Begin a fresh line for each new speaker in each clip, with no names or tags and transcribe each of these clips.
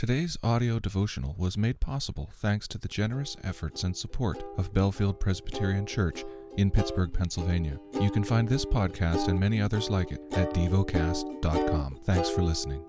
Today's audio devotional was made possible thanks to the generous efforts and support of Bellefield Presbyterian Church in Pittsburgh, Pennsylvania. You can find this podcast and many others like it at devocast.com. Thanks for listening.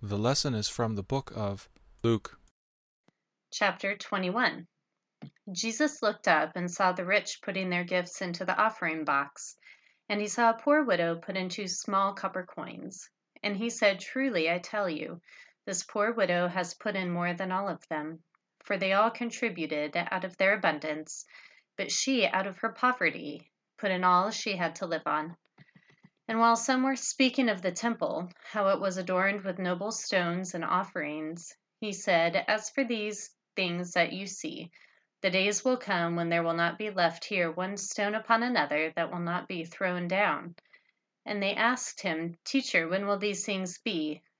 The lesson is from the book of Luke.
Chapter 21 Jesus looked up and saw the rich putting their gifts into the offering box, and he saw a poor widow put in two small copper coins. And he said, Truly, I tell you, this poor widow has put in more than all of them, for they all contributed out of their abundance, but she, out of her poverty, put in all she had to live on. And while some were speaking of the temple, how it was adorned with noble stones and offerings, he said, As for these things that you see, the days will come when there will not be left here one stone upon another that will not be thrown down. And they asked him, Teacher, when will these things be?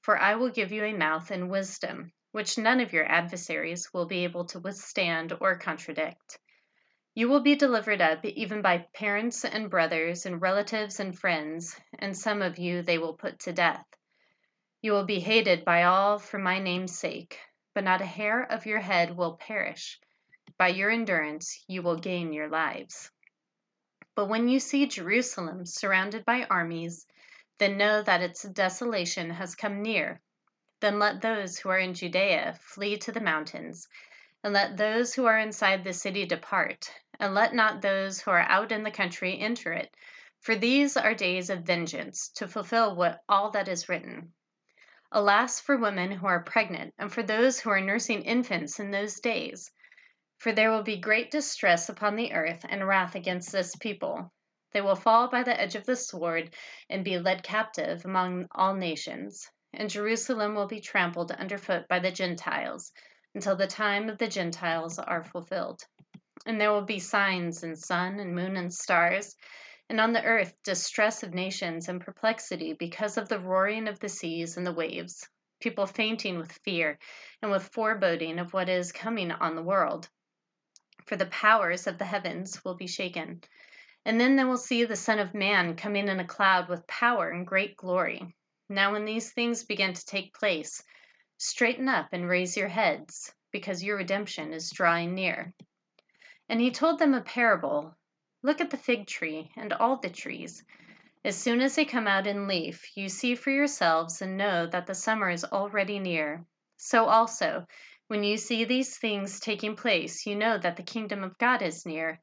for I will give you a mouth and wisdom, which none of your adversaries will be able to withstand or contradict. You will be delivered up even by parents and brothers and relatives and friends, and some of you they will put to death. You will be hated by all for my name's sake, but not a hair of your head will perish. By your endurance you will gain your lives. But when you see Jerusalem surrounded by armies, then know that its desolation has come near. Then let those who are in Judea flee to the mountains, and let those who are inside the city depart, and let not those who are out in the country enter it. For these are days of vengeance, to fulfill what all that is written. Alas for women who are pregnant, and for those who are nursing infants in those days! For there will be great distress upon the earth, and wrath against this people. They will fall by the edge of the sword and be led captive among all nations. And Jerusalem will be trampled underfoot by the Gentiles until the time of the Gentiles are fulfilled. And there will be signs in sun and moon and stars, and on the earth distress of nations and perplexity because of the roaring of the seas and the waves, people fainting with fear and with foreboding of what is coming on the world. For the powers of the heavens will be shaken. And then they will see the Son of Man coming in a cloud with power and great glory. Now, when these things begin to take place, straighten up and raise your heads, because your redemption is drawing near. And he told them a parable Look at the fig tree and all the trees. As soon as they come out in leaf, you see for yourselves and know that the summer is already near. So also, when you see these things taking place, you know that the kingdom of God is near.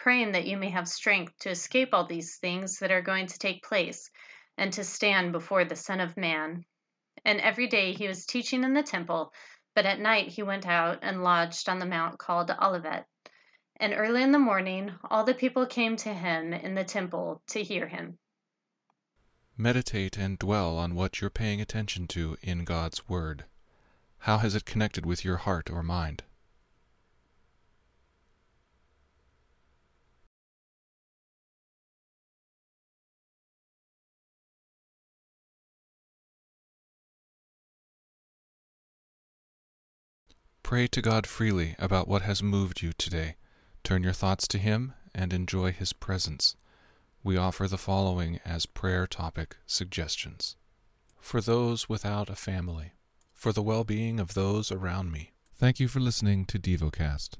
praying that you may have strength to escape all these things that are going to take place, and to stand before the Son of Man. And every day he was teaching in the temple, but at night he went out and lodged on the mount called Olivet. And early in the morning all the people came to him in the temple to hear him.
Meditate and dwell on what you're paying attention to in God's Word. How has it connected with your heart or mind? Pray to God freely about what has moved you today. Turn your thoughts to Him and enjoy His presence. We offer the following as prayer topic suggestions For those without a family, for the well being of those around me. Thank you for listening to DevoCast.